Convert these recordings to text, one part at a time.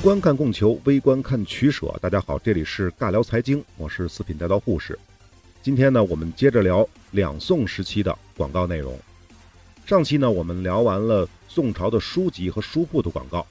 观看供求，微观看取舍。大家好，这里是尬聊财经，我是四品带刀护士。今天呢，我们接着聊两宋时期的广告内容。上期呢，我们聊完了宋朝的书籍和书铺的广告，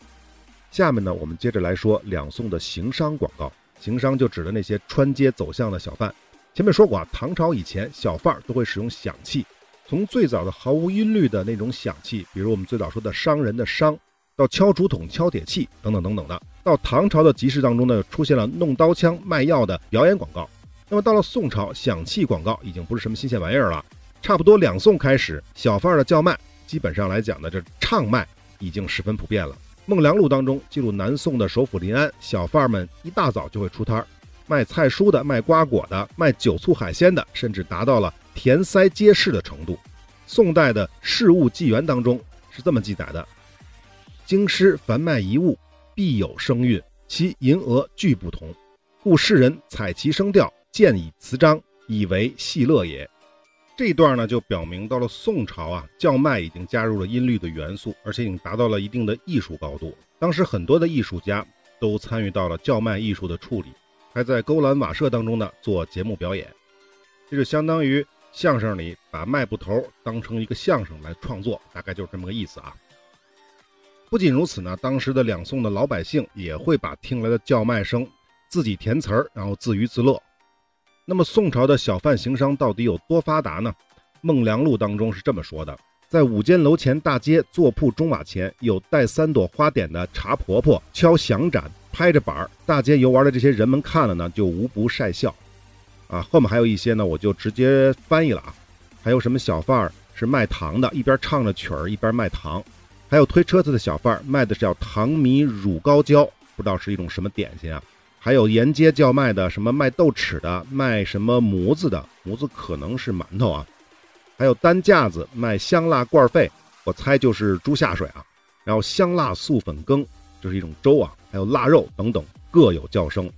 下面呢，我们接着来说两宋的行商广告。行商就指的那些穿街走巷的小贩。前面说过啊，唐朝以前小贩儿都会使用响器，从最早的毫无音律的那种响器，比如我们最早说的商人的商。到敲竹筒、敲铁器等等等等的，到唐朝的集市当中呢，出现了弄刀枪、卖药的表演广告。那么到了宋朝，响器广告已经不是什么新鲜玩意儿了。差不多两宋开始，小贩的叫卖，基本上来讲呢，这唱卖已经十分普遍了。《孟良录》当中记录南宋的首府临安，小贩们一大早就会出摊儿，卖菜蔬的、卖瓜果的、卖酒醋海鲜的，甚至达到了填塞街市的程度。宋代的《事物纪元》当中是这么记载的。京师凡卖一物，必有声韵，其银额俱不同，故世人采其声调，见以词章，以为戏乐也。这一段呢，就表明到了宋朝啊，叫卖已经加入了音律的元素，而且已经达到了一定的艺术高度。当时很多的艺术家都参与到了叫卖艺术的处理，还在勾栏瓦舍当中呢做节目表演。这就相当于相声里把卖布头当成一个相声来创作，大概就是这么个意思啊。不仅如此呢，当时的两宋的老百姓也会把听来的叫卖声自己填词儿，然后自娱自乐。那么宋朝的小贩行商到底有多发达呢？《孟良录》当中是这么说的：在五间楼前大街坐铺中瓦前，有带三朵花点的茶婆婆敲响盏，拍着板儿，大街游玩的这些人们看了呢，就无不晒笑。啊，后面还有一些呢，我就直接翻译了啊。还有什么小贩儿是卖糖的，一边唱着曲儿一边卖糖。还有推车子的小贩卖的是叫糖米乳膏胶，不知道是一种什么点心啊。还有沿街叫卖的，什么卖豆豉的，卖什么模子的，模子可能是馒头啊。还有担架子卖香辣罐肺，我猜就是猪下水啊。然后香辣素粉羹就是一种粥啊。还有腊肉等等，各有叫声。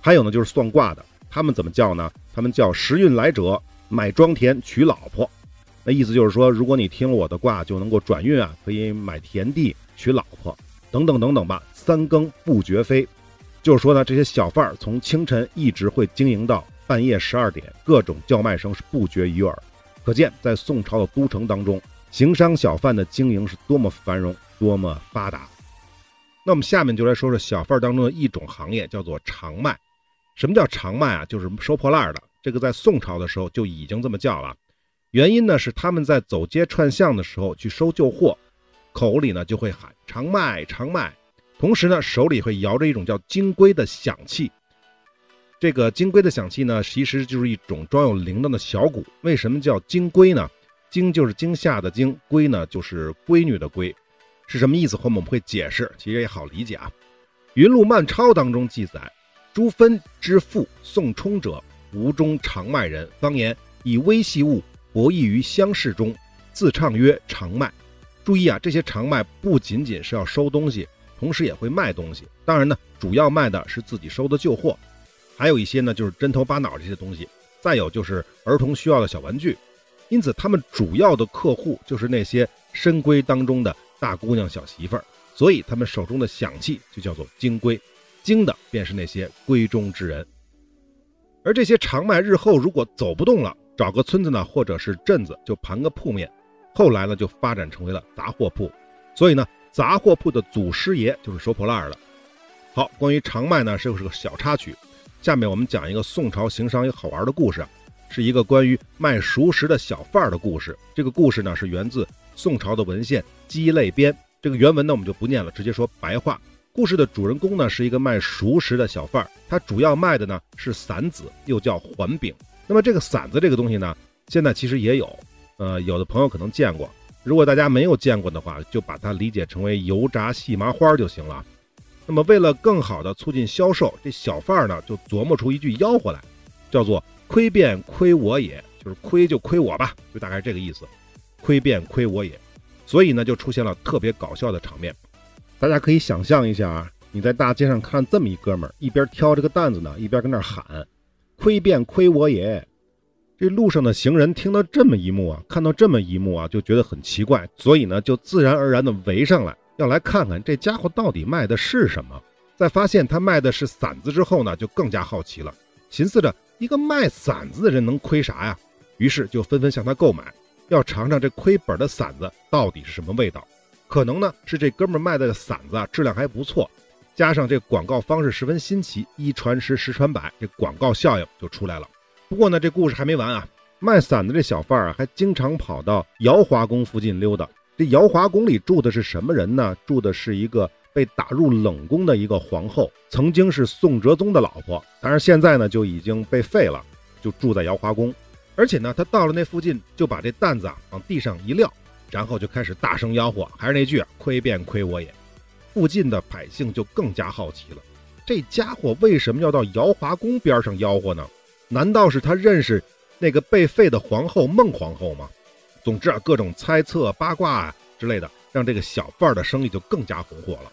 还有呢，就是算卦的，他们怎么叫呢？他们叫时运来者买庄田娶老婆。那意思就是说，如果你听了我的卦，就能够转运啊，可以买田地、娶老婆，等等等等吧。三更不绝飞，就是说呢，这些小贩儿从清晨一直会经营到半夜十二点，各种叫卖声是不绝于耳。可见，在宋朝的都城当中，行商小贩的经营是多么繁荣、多么发达。那我们下面就来说说小贩当中的一种行业，叫做长卖。什么叫长卖啊？就是收破烂的。这个在宋朝的时候就已经这么叫了。原因呢是他们在走街串巷的时候去收旧货，口里呢就会喊常卖常卖，同时呢手里会摇着一种叫金龟的响器。这个金龟的响器呢其实就是一种装有铃铛的小鼓。为什么叫金龟呢？惊就是惊吓的惊，龟呢就是闺女的闺，是什么意思？后面我们会解释，其实也好理解啊。《云录漫抄》当中记载，朱分之父宋冲者，吴中长卖人，方言以微细物。博弈于乡市中，自唱曰常卖。注意啊，这些常卖不仅仅是要收东西，同时也会卖东西。当然呢，主要卖的是自己收的旧货，还有一些呢就是针头巴脑这些东西，再有就是儿童需要的小玩具。因此，他们主要的客户就是那些深闺当中的大姑娘、小媳妇儿，所以他们手中的响器就叫做金龟，精的便是那些闺中之人。而这些常卖日后如果走不动了，找个村子呢，或者是镇子，就盘个铺面。后来呢，就发展成为了杂货铺。所以呢，杂货铺的祖师爷就是收破烂的。好，关于长卖呢，这是个小插曲。下面我们讲一个宋朝行商一个好玩的故事，是一个关于卖熟食的小贩儿的故事。这个故事呢，是源自宋朝的文献《鸡肋编》。这个原文呢，我们就不念了，直接说白话。故事的主人公呢，是一个卖熟食的小贩儿，他主要卖的呢是馓子，又叫环饼。那么这个馓子这个东西呢，现在其实也有，呃，有的朋友可能见过。如果大家没有见过的话，就把它理解成为油炸细麻花就行了。那么为了更好的促进销售，这小贩儿呢就琢磨出一句吆喝来，叫做“亏便亏我也”，就是亏就亏我吧，就大概这个意思。亏便亏我也，所以呢就出现了特别搞笑的场面。大家可以想象一下啊，你在大街上看这么一哥们儿，一边挑这个担子呢，一边跟那儿喊。亏便亏我也，这路上的行人听到这么一幕啊，看到这么一幕啊，就觉得很奇怪，所以呢，就自然而然的围上来，要来看看这家伙到底卖的是什么。在发现他卖的是馓子之后呢，就更加好奇了，寻思着一个卖馓子的人能亏啥呀？于是就纷纷向他购买，要尝尝这亏本的馓子到底是什么味道。可能呢是这哥们卖的馓子啊质量还不错，加上这广告方式十分新奇，一传十，十传百，这广告效应就出来了。不过呢，这故事还没完啊！卖伞的这小贩啊，还经常跑到姚华宫附近溜达。这姚华宫里住的是什么人呢？住的是一个被打入冷宫的一个皇后，曾经是宋哲宗的老婆，但是现在呢就已经被废了，就住在姚华宫。而且呢，他到了那附近，就把这担子啊往地上一撂，然后就开始大声吆喝，还是那句“亏便亏我也”。附近的百姓就更加好奇了，这家伙为什么要到姚华宫边上吆喝呢？难道是他认识那个被废的皇后孟皇后吗？总之啊，各种猜测、八卦啊之类的，让这个小贩的生意就更加红火了。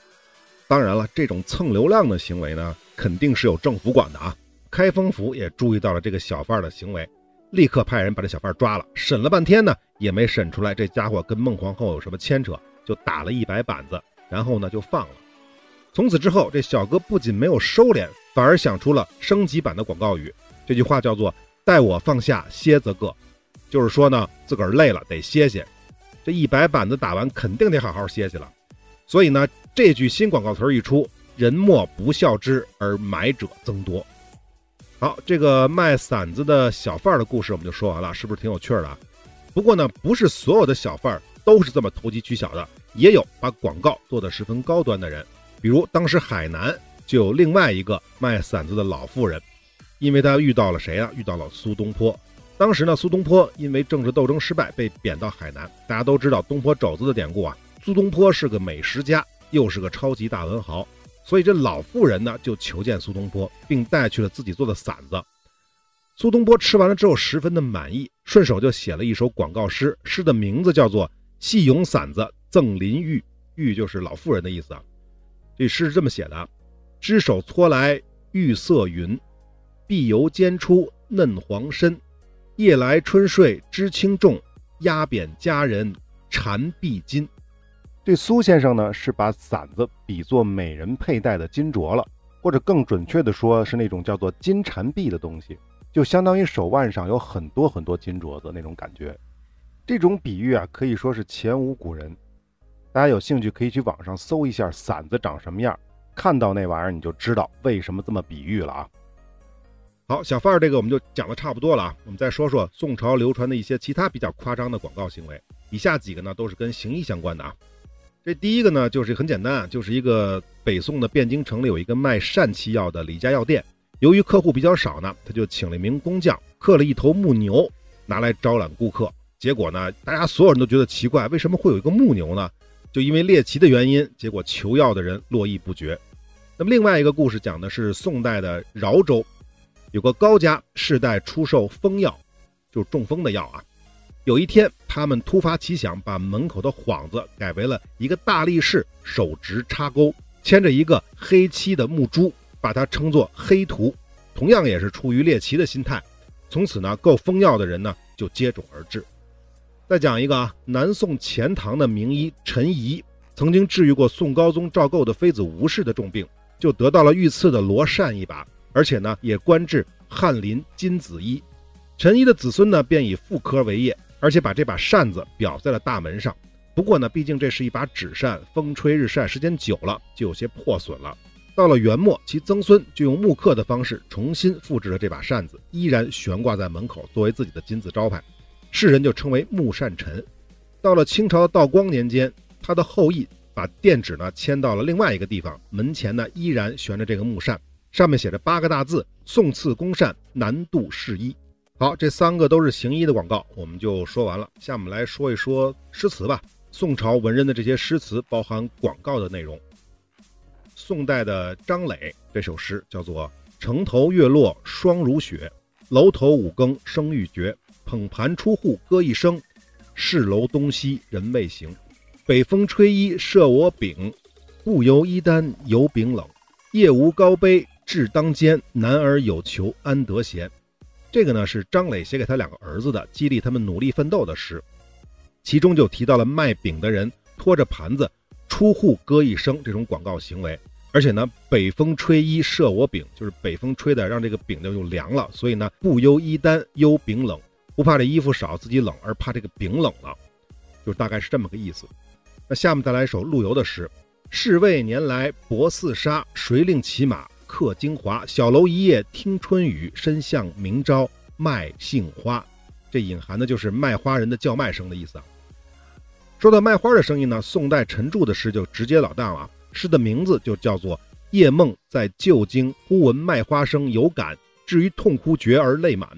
当然了，这种蹭流量的行为呢，肯定是有政府管的啊。开封府也注意到了这个小贩的行为，立刻派人把这小贩抓了。审了半天呢，也没审出来这家伙跟孟皇后有什么牵扯，就打了一百板子，然后呢就放了。从此之后，这小哥不仅没有收敛，反而想出了升级版的广告语。这句话叫做“待我放下蝎子个”，就是说呢，自个儿累了得歇歇，这一百板子打完肯定得好好歇歇了。所以呢，这句新广告词一出，人莫不笑之，而买者增多。好，这个卖伞子的小贩的故事我们就说完了，是不是挺有趣的？不过呢，不是所有的小贩都是这么投机取巧的，也有把广告做得十分高端的人。比如当时海南就有另外一个卖馓子的老妇人。因为他遇到了谁啊？遇到了苏东坡。当时呢，苏东坡因为政治斗争失败被贬到海南。大家都知道东坡肘子的典故啊。苏东坡是个美食家，又是个超级大文豪，所以这老妇人呢就求见苏东坡，并带去了自己做的馓子。苏东坡吃完了之后十分的满意，顺手就写了一首广告诗，诗的名字叫做《细咏伞子赠林玉》，玉就是老妇人的意思啊。这诗是这么写的：只手搓来玉色匀。碧油煎出嫩黄身，夜来春睡知轻重，压扁佳人缠碧金。这苏先生呢，是把伞子比作美人佩戴的金镯了，或者更准确的说，是那种叫做金缠臂的东西，就相当于手腕上有很多很多金镯子那种感觉。这种比喻啊，可以说是前无古人。大家有兴趣可以去网上搜一下馓子长什么样，看到那玩意儿你就知道为什么这么比喻了啊。好，小范儿这个我们就讲的差不多了啊。我们再说说宋朝流传的一些其他比较夸张的广告行为。以下几个呢都是跟行医相关的啊。这第一个呢就是很简单啊，就是一个北宋的汴京城里有一个卖疝气药的李家药店，由于客户比较少呢，他就请了一名工匠刻了一头木牛拿来招揽顾客。结果呢，大家所有人都觉得奇怪，为什么会有一个木牛呢？就因为猎奇的原因，结果求药的人络绎不绝。那么另外一个故事讲的是宋代的饶州。有个高家世代出售风药，就是中风的药啊。有一天，他们突发奇想，把门口的幌子改为了一个大力士手执插钩，牵着一个黑漆的木珠，把它称作黑图。同样也是出于猎奇的心态。从此呢，购风药的人呢就接踵而至。再讲一个啊，南宋钱塘的名医陈颐，曾经治愈过宋高宗赵构的妃子吴氏的重病，就得到了御赐的罗扇一把。而且呢，也官至翰林金子医。陈颐的子孙呢，便以妇科为业，而且把这把扇子裱在了大门上。不过呢，毕竟这是一把纸扇，风吹日晒时间久了，就有些破损了。到了元末，其曾孙就用木刻的方式重新复制了这把扇子，依然悬挂在门口，作为自己的金字招牌，世人就称为木扇陈。到了清朝的道光年间，他的后裔把店址呢迁到了另外一个地方，门前呢依然悬着这个木扇。上面写着八个大字：“宋赐公善，难度是医。”好，这三个都是行医的广告，我们就说完了。下面来说一说诗词吧。宋朝文人的这些诗词包含广告的内容。宋代的张磊这首诗叫做：“城头月落霜如雪，楼头五更声欲绝。捧盘出户歌一声，市楼东西人未行。北风吹衣射我柄，不由衣单犹冰冷。夜无高杯。”志当间，男儿有求安得闲？这个呢是张磊写给他两个儿子的，激励他们努力奋斗的诗。其中就提到了卖饼的人拖着盘子出户歌一声这种广告行为。而且呢，北风吹衣射我柄，就是北风吹的让这个饼就又凉了，所以呢，不忧衣单忧柄冷，不怕这衣服少自己冷，而怕这个饼冷了，就大概是这么个意思。那下面再来一首陆游的诗：侍卫年来薄似纱，谁令骑马客京华？小楼一夜听春雨，深巷明朝卖杏花。这隐含的就是卖花人的叫卖声的意思啊。说到卖花的声音呢，宋代陈著的诗就直截了当了。诗的名字就叫做《夜梦在旧京忽闻卖花声有感至于痛哭绝而泪满》。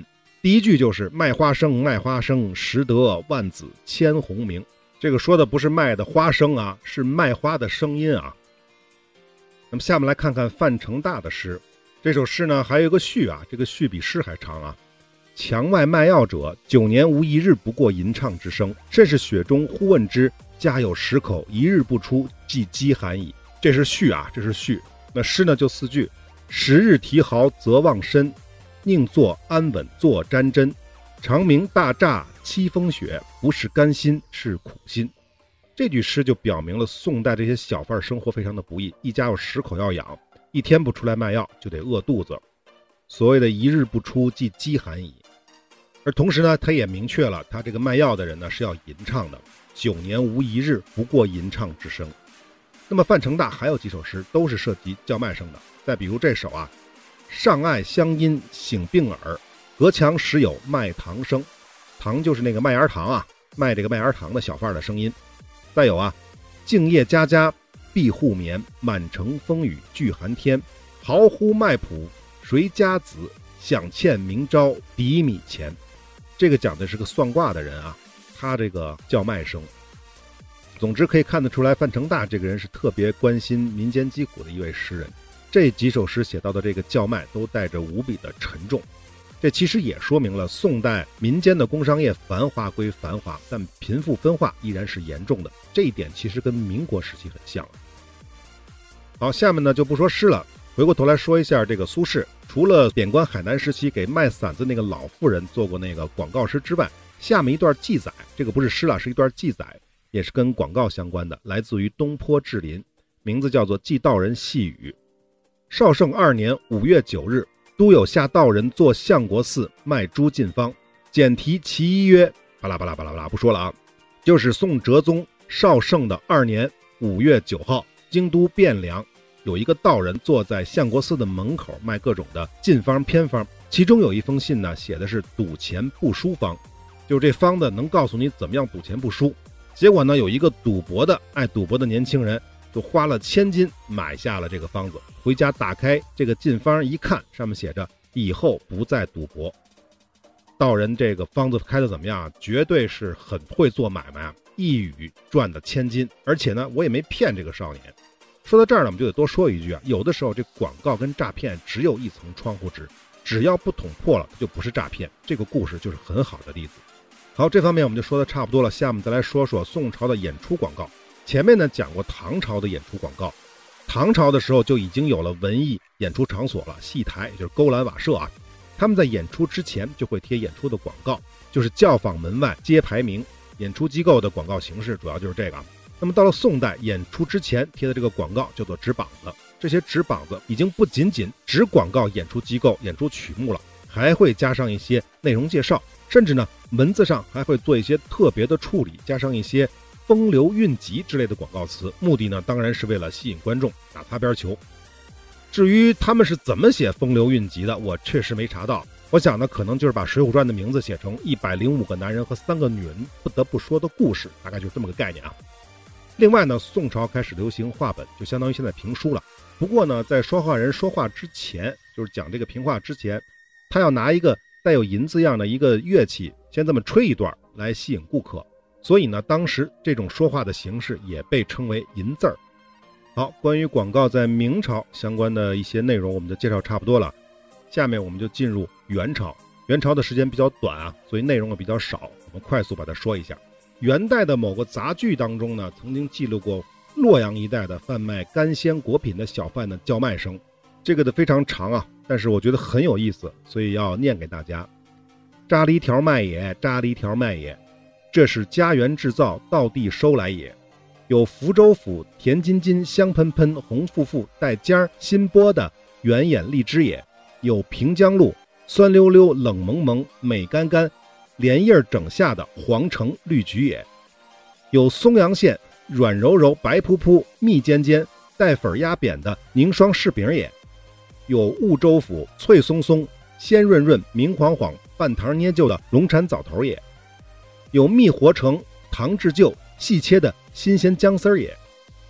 第一句就是“卖花生，卖花生，识得万紫千红名”。这个说的不是卖的花生啊，是卖花的声音啊。那么下面来看看范成大的诗。这首诗呢还有一个序啊，这个序比诗还长啊。墙外卖药者，九年无一日不过吟唱之声。甚是雪中忽问之，家有十口，一日不出，即饥寒矣。这是序啊，这是序。那诗呢就四句：十日啼嚎则忘身，宁做安稳坐沾针。长鸣大乍凄风雪，不是甘心是苦心。这句诗就表明了宋代这些小贩生活非常的不易，一家有十口要养，一天不出来卖药就得饿肚子。所谓的一日不出，即饥寒矣。而同时呢，他也明确了他这个卖药的人呢是要吟唱的，九年无一日不过吟唱之声。那么范成大还有几首诗都是涉及叫卖声的，再比如这首啊，上爱乡音醒病耳，隔墙时有卖糖声，糖就是那个麦芽糖啊，卖这个麦芽糖的小贩的声音。再有啊，静夜家家闭户眠，满城风雨俱寒天，嚎呼卖卜谁家子，想欠明朝抵米钱。这个讲的是个算卦的人啊，他这个叫卖声。总之可以看得出来，范成大这个人是特别关心民间疾苦的一位诗人。这几首诗写到的这个叫卖，都带着无比的沉重。这其实也说明了宋代民间的工商业繁华归繁华，但贫富分化依然是严重的。这一点其实跟民国时期很像。好，下面呢就不说诗了，回过头来说一下这个苏轼。除了贬官海南时期给卖伞子那个老妇人做过那个广告诗之外，下面一段记载，这个不是诗了，是一段记载。也是跟广告相关的，来自于东坡志林，名字叫做《寄道人细雨》。绍圣二年五月九日，都有下道人坐相国寺卖诸进方，简题其一曰：巴拉巴拉巴拉巴拉，不说了啊，就是宋哲宗绍圣的二年五月九号，京都汴梁有一个道人坐在相国寺的门口卖各种的进方偏方，其中有一封信呢，写的是赌钱不输方，就是这方子能告诉你怎么样赌钱不输。结果呢，有一个赌博的爱赌博的年轻人，就花了千金买下了这个方子，回家打开这个禁方一看，上面写着“以后不再赌博”。道人这个方子开的怎么样？绝对是很会做买卖啊，一语赚的千金。而且呢，我也没骗这个少年。说到这儿呢，我们就得多说一句啊，有的时候这广告跟诈骗只有一层窗户纸，只要不捅破了，就不是诈骗。这个故事就是很好的例子。好，这方面我们就说的差不多了。下面再来说说宋朝的演出广告。前面呢讲过唐朝的演出广告，唐朝的时候就已经有了文艺演出场所了，戏台就是勾栏瓦舍啊。他们在演出之前就会贴演出的广告，就是教坊门外揭牌名。演出机构的广告形式主要就是这个。那么到了宋代，演出之前贴的这个广告叫做纸膀子。这些纸膀子已经不仅仅只广告演出机构、演出曲目了，还会加上一些内容介绍。甚至呢，文字上还会做一些特别的处理，加上一些风流韵集之类的广告词，目的呢，当然是为了吸引观众打擦边球。至于他们是怎么写风流韵集的，我确实没查到。我想呢，可能就是把《水浒传》的名字写成一百零五个男人和三个女人不得不说的故事，大概就这么个概念啊。另外呢，宋朝开始流行话本，就相当于现在评书了。不过呢，在说话人说话之前，就是讲这个评话之前，他要拿一个。带有银字样的一个乐器，先这么吹一段来吸引顾客，所以呢，当时这种说话的形式也被称为银字儿。好，关于广告在明朝相关的一些内容，我们就介绍差不多了。下面我们就进入元朝。元朝的时间比较短啊，所以内容也比较少，我们快速把它说一下。元代的某个杂剧当中呢，曾经记录过洛阳一带的贩卖干鲜果品的小贩的叫卖声，这个的非常长啊。但是我觉得很有意思，所以要念给大家。扎了一条卖也，扎了一条卖也，这是家园制造，道地收来也。有福州府甜津津、香喷喷、红复复、带尖儿、新剥的圆眼荔枝也；有平江路酸溜溜、冷蒙蒙、美干干、连叶儿整下的黄橙绿橘也；有松阳县软柔柔、白扑扑、蜜尖尖、带粉压扁的凝霜柿饼也；有婺州府脆松松、鲜润润、明晃晃、半糖捏就的龙产枣头也；有蜜活成、糖制就、细切的。新鲜姜丝儿也，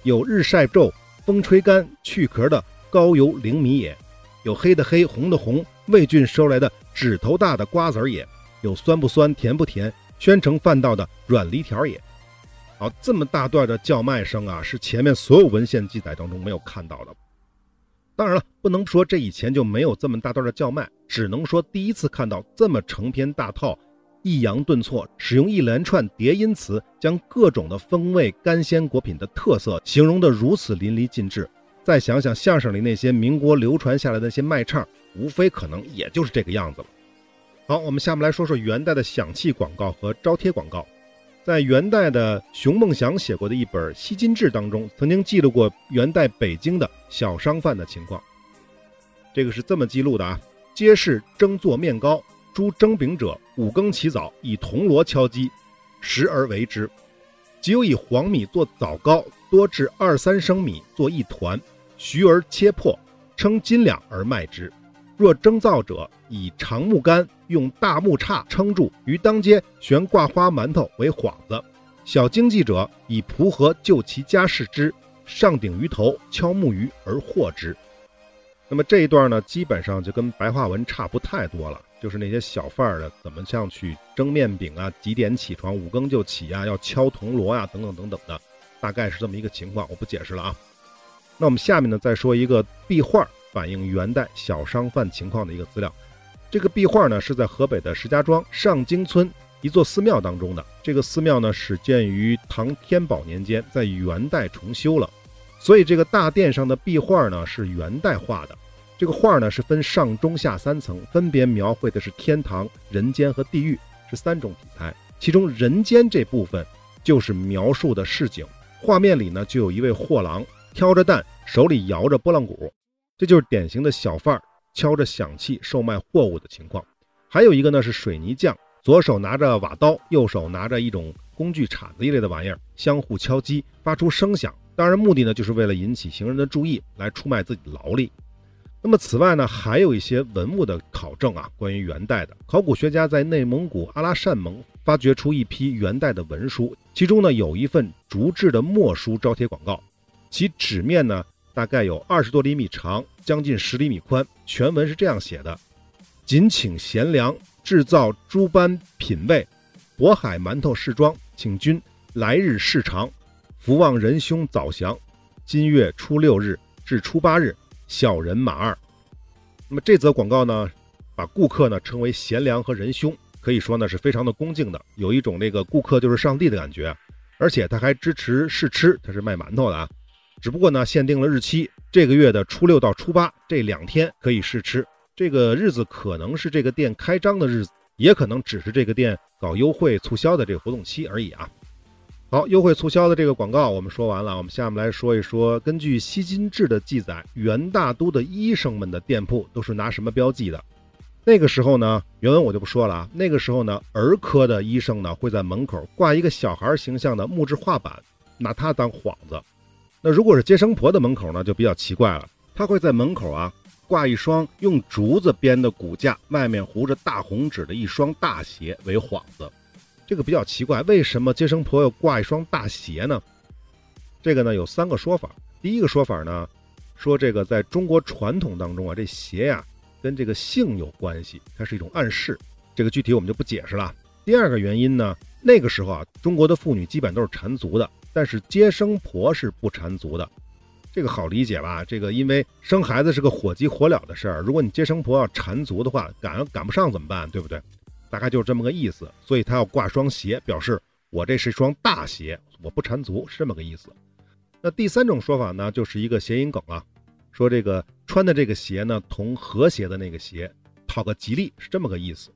有日晒皱、风吹干、去壳的高油灵米也，有黑的黑、红的红、魏郡收来的指头大的瓜子儿也，有酸不酸、甜不甜、宣城饭道的软梨条也。好，这么大段的叫卖声啊，是前面所有文献记载当中没有看到的。当然了，不能说这以前就没有这么大段的叫卖，只能说第一次看到这么成篇大套。抑扬顿挫，使用一连串叠音词，将各种的风味干鲜果品的特色形容得如此淋漓尽致。再想想相声里那些民国流传下来的那些卖唱，无非可能也就是这个样子了。好，我们下面来说说元代的响器广告和招贴广告。在元代的熊梦祥写过的一本《西金志》当中，曾经记录过元代北京的小商贩的情况。这个是这么记录的啊：街市蒸做面糕。诸蒸饼者，五更起早，以铜锣敲击，食而为之；即有以黄米做枣糕，多至二三升米做一团，徐而切破，称斤两而卖之。若蒸造者，以长木杆用大木叉撑住，于当街悬挂花馒头为幌子；小经济者，以蒲盒就其家事之，上顶鱼头，敲木鱼而获之。那么这一段呢，基本上就跟白话文差不太多了。就是那些小贩儿的怎么像去蒸面饼啊，几点起床，五更就起呀，要敲铜锣呀，等等等等的，大概是这么一个情况，我不解释了啊。那我们下面呢再说一个壁画，反映元代小商贩情况的一个资料。这个壁画呢是在河北的石家庄上京村一座寺庙当中的。这个寺庙呢始建于唐天宝年间，在元代重修了，所以这个大殿上的壁画呢是元代画的。这个画呢是分上中下三层，分别描绘的是天堂、人间和地狱，是三种题材。其中人间这部分就是描述的市井，画面里呢就有一位货郎挑着担，手里摇着拨浪鼓，这就是典型的小贩敲着响器售卖货物的情况。还有一个呢是水泥匠，左手拿着瓦刀，右手拿着一种工具铲子一类的玩意儿，相互敲击，发出声响。当然目的呢就是为了引起行人的注意，来出卖自己的劳力。那么此外呢，还有一些文物的考证啊，关于元代的考古学家在内蒙古阿拉善盟发掘出一批元代的文书，其中呢有一份竹制的墨书招贴广告，其纸面呢大概有二十多厘米长，将近十厘米宽，全文是这样写的：谨请贤良制造诸般品味，渤海馒头试装，请君来日试尝，福望仁兄早降，今月初六日至初八日。小人马二，那么这则广告呢，把顾客呢称为贤良和仁兄，可以说呢是非常的恭敬的，有一种那个顾客就是上帝的感觉。而且他还支持试吃，他是卖馒头的啊。只不过呢，限定了日期，这个月的初六到初八这两天可以试吃。这个日子可能是这个店开张的日子，也可能只是这个店搞优惠促销的这个活动期而已啊。好，优惠促销的这个广告我们说完了，我们下面来说一说，根据《西金志》的记载，元大都的医生们的店铺都是拿什么标记的？那个时候呢，原文我就不说了啊。那个时候呢，儿科的医生呢会在门口挂一个小孩形象的木质画板，拿它当幌子。那如果是接生婆的门口呢，就比较奇怪了，他会在门口啊挂一双用竹子编的骨架，外面糊着大红纸的一双大鞋为幌子。这个比较奇怪，为什么接生婆要挂一双大鞋呢？这个呢有三个说法。第一个说法呢，说这个在中国传统当中啊，这鞋呀跟这个性有关系，它是一种暗示。这个具体我们就不解释了。第二个原因呢，那个时候啊，中国的妇女基本都是缠足的，但是接生婆是不缠足的。这个好理解吧？这个因为生孩子是个火急火燎的事儿，如果你接生婆要缠足的话，赶赶不上怎么办？对不对？大概就是这么个意思，所以他要挂双鞋，表示我这是一双大鞋，我不缠足，是这么个意思。那第三种说法呢，就是一个谐音梗啊，说这个穿的这个鞋呢，同和谐的那个鞋，讨个吉利，是这么个意思。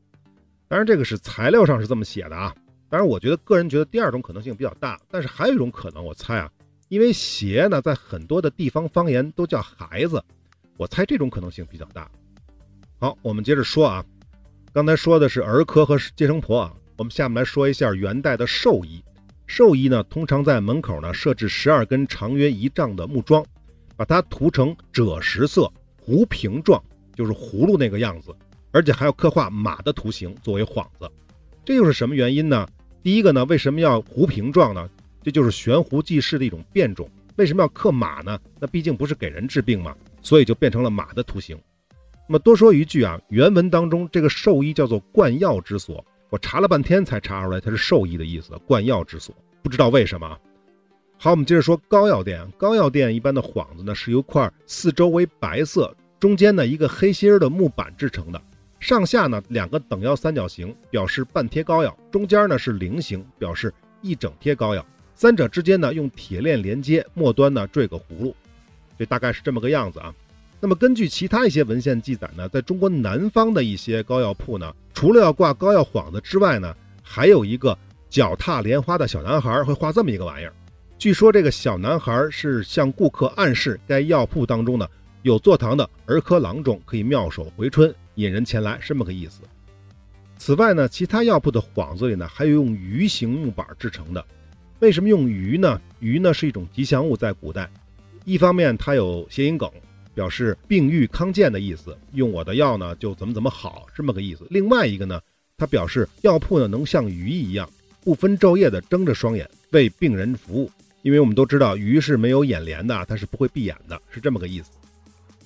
当然，这个是材料上是这么写的啊。当然，我觉得个人觉得第二种可能性比较大，但是还有一种可能，我猜啊，因为鞋呢，在很多的地方方言都叫孩子，我猜这种可能性比较大。好，我们接着说啊，刚才说的是儿科和接生婆啊，我们下面来说一下元代的兽医。兽医呢，通常在门口呢设置十二根长约一丈的木桩，把它涂成赭石色、弧形状，就是葫芦那个样子，而且还要刻画马的图形作为幌子。这又是什么原因呢？第一个呢，为什么要弧形状呢？这就是悬壶济世的一种变种。为什么要刻马呢？那毕竟不是给人治病嘛，所以就变成了马的图形。那么多说一句啊，原文当中这个兽医叫做灌药之所。我查了半天才查出来，它是兽医的意思，灌药之所，不知道为什么。好，我们接着说膏药店。膏药店一般的幌子呢，是由块四周为白色，中间呢一个黑心儿的木板制成的，上下呢两个等腰三角形，表示半贴膏药，中间呢是菱形，表示一整贴膏药。三者之间呢用铁链连接，末端呢坠个葫芦，这大概是这么个样子啊。那么根据其他一些文献记载呢，在中国南方的一些膏药铺呢。除了要挂膏药幌子之外呢，还有一个脚踏莲花的小男孩会画这么一个玩意儿。据说这个小男孩是向顾客暗示该药铺当中呢有坐堂的儿科郎中可以妙手回春，引人前来是，这么个意思。此外呢，其他药铺的幌子里呢还有用鱼形木板制成的。为什么用鱼呢？鱼呢是一种吉祥物，在古代，一方面它有谐音梗。表示病愈康健的意思，用我的药呢就怎么怎么好，这么个意思。另外一个呢，它表示药铺呢能像鱼一样不分昼夜的睁着双眼为病人服务，因为我们都知道鱼是没有眼帘的，它是不会闭眼的，是这么个意思。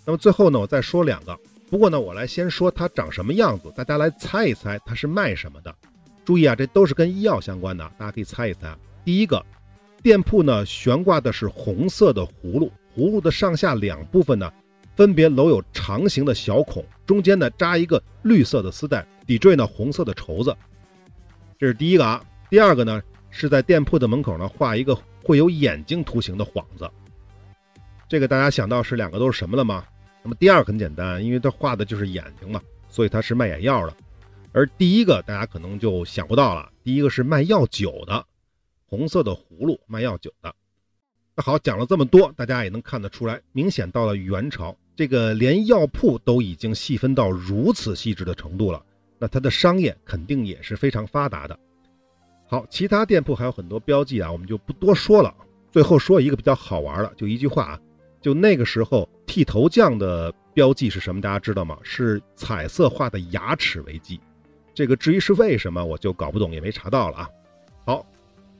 那么最后呢，我再说两个，不过呢，我来先说它长什么样子，大家来猜一猜它是卖什么的。注意啊，这都是跟医药相关的，大家可以猜一猜。第一个，店铺呢悬挂的是红色的葫芦。葫芦的上下两部分呢，分别镂有长形的小孔，中间呢扎一个绿色的丝带，底缀呢红色的绸子。这是第一个啊。第二个呢，是在店铺的门口呢画一个会有眼睛图形的幌子。这个大家想到是两个都是什么了吗？那么第二个很简单，因为它画的就是眼睛嘛，所以它是卖眼药的。而第一个大家可能就想不到了，第一个是卖药酒的，红色的葫芦卖药酒的。那好，讲了这么多，大家也能看得出来，明显到了元朝，这个连药铺都已经细分到如此细致的程度了，那它的商业肯定也是非常发达的。好，其他店铺还有很多标记啊，我们就不多说了。最后说一个比较好玩的，就一句话啊，就那个时候剃头匠的标记是什么？大家知道吗？是彩色画的牙齿为记。这个至于是为什么，我就搞不懂，也没查到了啊。好。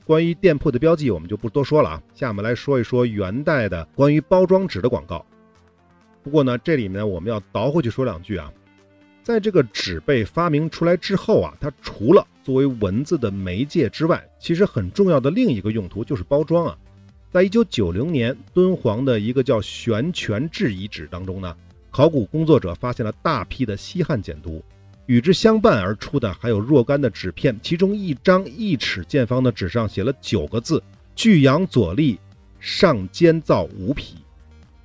关于店铺的标记，我们就不多说了啊。下面来说一说元代的关于包装纸的广告。不过呢，这里面我们要倒回去说两句啊。在这个纸被发明出来之后啊，它除了作为文字的媒介之外，其实很重要的另一个用途就是包装啊。在一九九零年，敦煌的一个叫玄泉置遗址当中呢，考古工作者发现了大批的西汉简牍。与之相伴而出的还有若干的纸片，其中一张一尺见方的纸上写了九个字：“巨阳左立，上监造五匹。”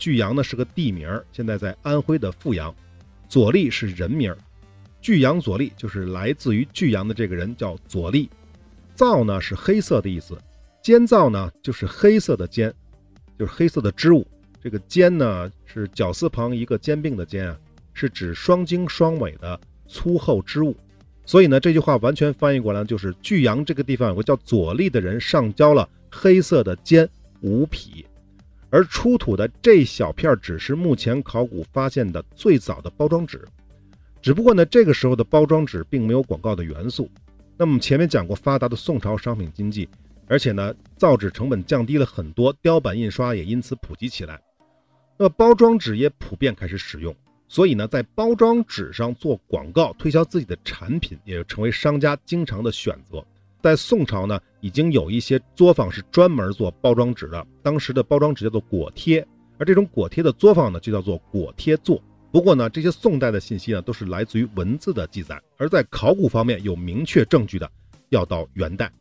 巨阳呢是个地名，现在在安徽的阜阳；左立是人名，巨阳左立就是来自于巨阳的这个人叫左立。皂呢是黑色的意思，尖皂呢就是黑色的尖，就是黑色的织物。这个监呢是绞丝旁一个兼并的兼啊，是指双经双尾的。粗厚织物，所以呢，这句话完全翻译过来就是巨阳这个地方有个叫左立的人上交了黑色的尖五匹，而出土的这小片纸是目前考古发现的最早的包装纸。只不过呢，这个时候的包装纸并没有广告的元素。那么前面讲过发达的宋朝商品经济，而且呢，造纸成本降低了很多，雕版印刷也因此普及起来，那么包装纸也普遍开始使用。所以呢，在包装纸上做广告推销自己的产品，也成为商家经常的选择。在宋朝呢，已经有一些作坊是专门做包装纸的，当时的包装纸叫做果贴，而这种果贴的作坊呢，就叫做果贴作。不过呢，这些宋代的信息呢，都是来自于文字的记载，而在考古方面有明确证据的，要到元代，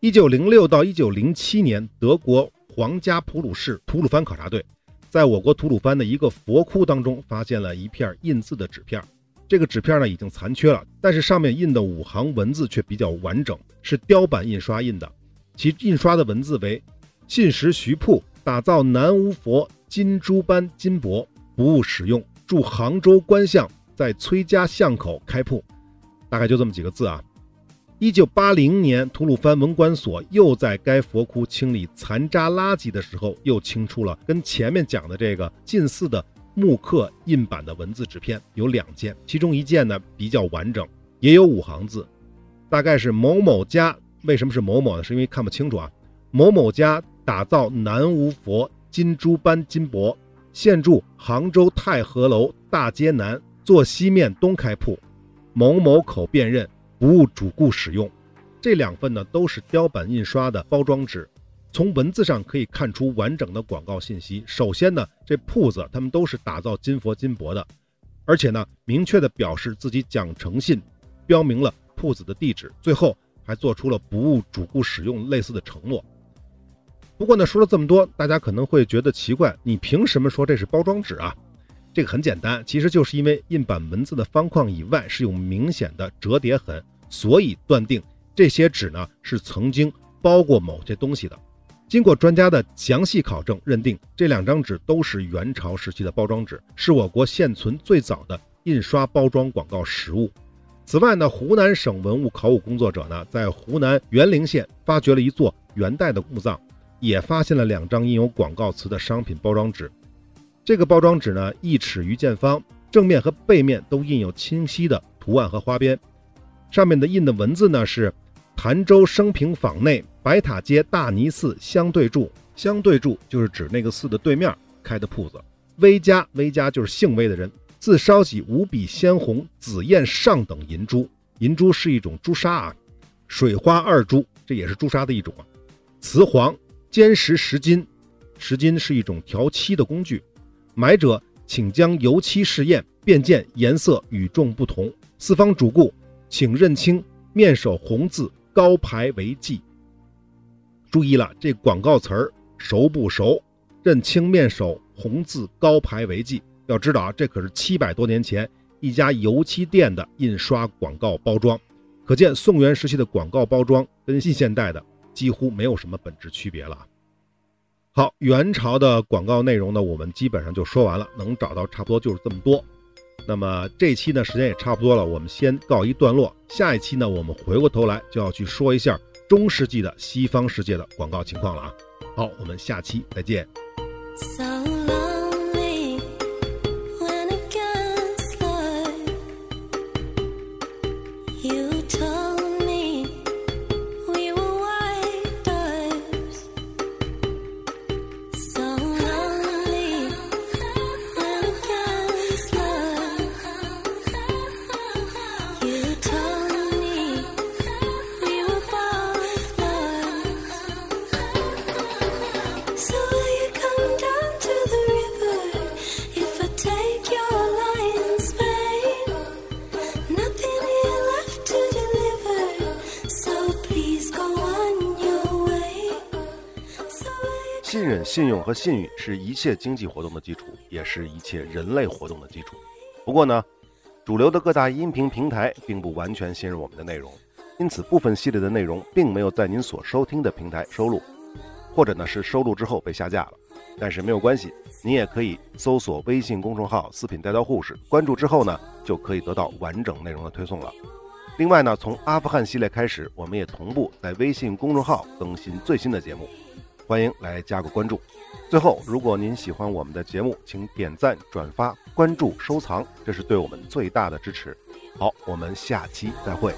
一九零六到一九零七年，德国皇家普鲁士吐鲁番考察队。在我国吐鲁番的一个佛窟当中，发现了一片印字的纸片。这个纸片呢已经残缺了，但是上面印的五行文字却比较完整，是雕版印刷印的。其印刷的文字为：“信实徐铺打造南无佛金珠般金箔，不误使用。驻杭州官巷，在崔家巷口开铺。”大概就这么几个字啊。一九八零年，吐鲁番文管所又在该佛窟清理残渣垃圾的时候，又清出了跟前面讲的这个近似的木刻印版的文字纸片，有两件，其中一件呢比较完整，也有五行字，大概是某某家。为什么是某某呢？是因为看不清楚啊。某某家打造南无佛金珠般金箔，现住杭州太和楼大街南，坐西面东开铺。某某口辨认。不误主顾使用，这两份呢都是雕版印刷的包装纸，从文字上可以看出完整的广告信息。首先呢，这铺子他们都是打造金佛金箔的，而且呢明确的表示自己讲诚信，标明了铺子的地址，最后还做出了不误主顾使用类似的承诺。不过呢，说了这么多，大家可能会觉得奇怪，你凭什么说这是包装纸啊？这个很简单，其实就是因为印版文字的方框以外是有明显的折叠痕，所以断定这些纸呢是曾经包过某些东西的。经过专家的详细考证，认定这两张纸都是元朝时期的包装纸，是我国现存最早的印刷包装广告实物。此外呢，湖南省文物考古工作者呢在湖南沅陵县发掘了一座元代的墓葬，也发现了两张印有广告词的商品包装纸。这个包装纸呢，一尺余见方，正面和背面都印有清晰的图案和花边，上面的印的文字呢是“潭州升平坊内白塔街大尼寺相对住”，相对住就是指那个寺的对面开的铺子。微家，微家就是姓微的人，自烧起无比鲜红，紫焰上等银珠，银珠是一种朱砂啊，水花二珠，这也是朱砂的一种啊。瓷黄，坚实十金，十金是一种调漆的工具。买者请将油漆试验，便见颜色与众不同。四方主顾，请认清面首红字高牌为记。注意了，这广告词儿熟不熟？认清面首红字高牌为记。要知道啊，这可是七百多年前一家油漆店的印刷广告包装，可见宋元时期的广告包装跟近现代的几乎没有什么本质区别了。好，元朝的广告内容呢，我们基本上就说完了，能找到差不多就是这么多。那么这期呢，时间也差不多了，我们先告一段落。下一期呢，我们回过头来就要去说一下中世纪的西方世界的广告情况了啊。好，我们下期再见。信用和信誉是一切经济活动的基础，也是一切人类活动的基础。不过呢，主流的各大音频平台并不完全信任我们的内容，因此部分系列的内容并没有在您所收听的平台收录，或者呢是收录之后被下架了。但是没有关系，您也可以搜索微信公众号“四品带刀护士”，关注之后呢，就可以得到完整内容的推送了。另外呢，从阿富汗系列开始，我们也同步在微信公众号更新最新的节目。欢迎来加个关注。最后，如果您喜欢我们的节目，请点赞、转发、关注、收藏，这是对我们最大的支持。好，我们下期再会。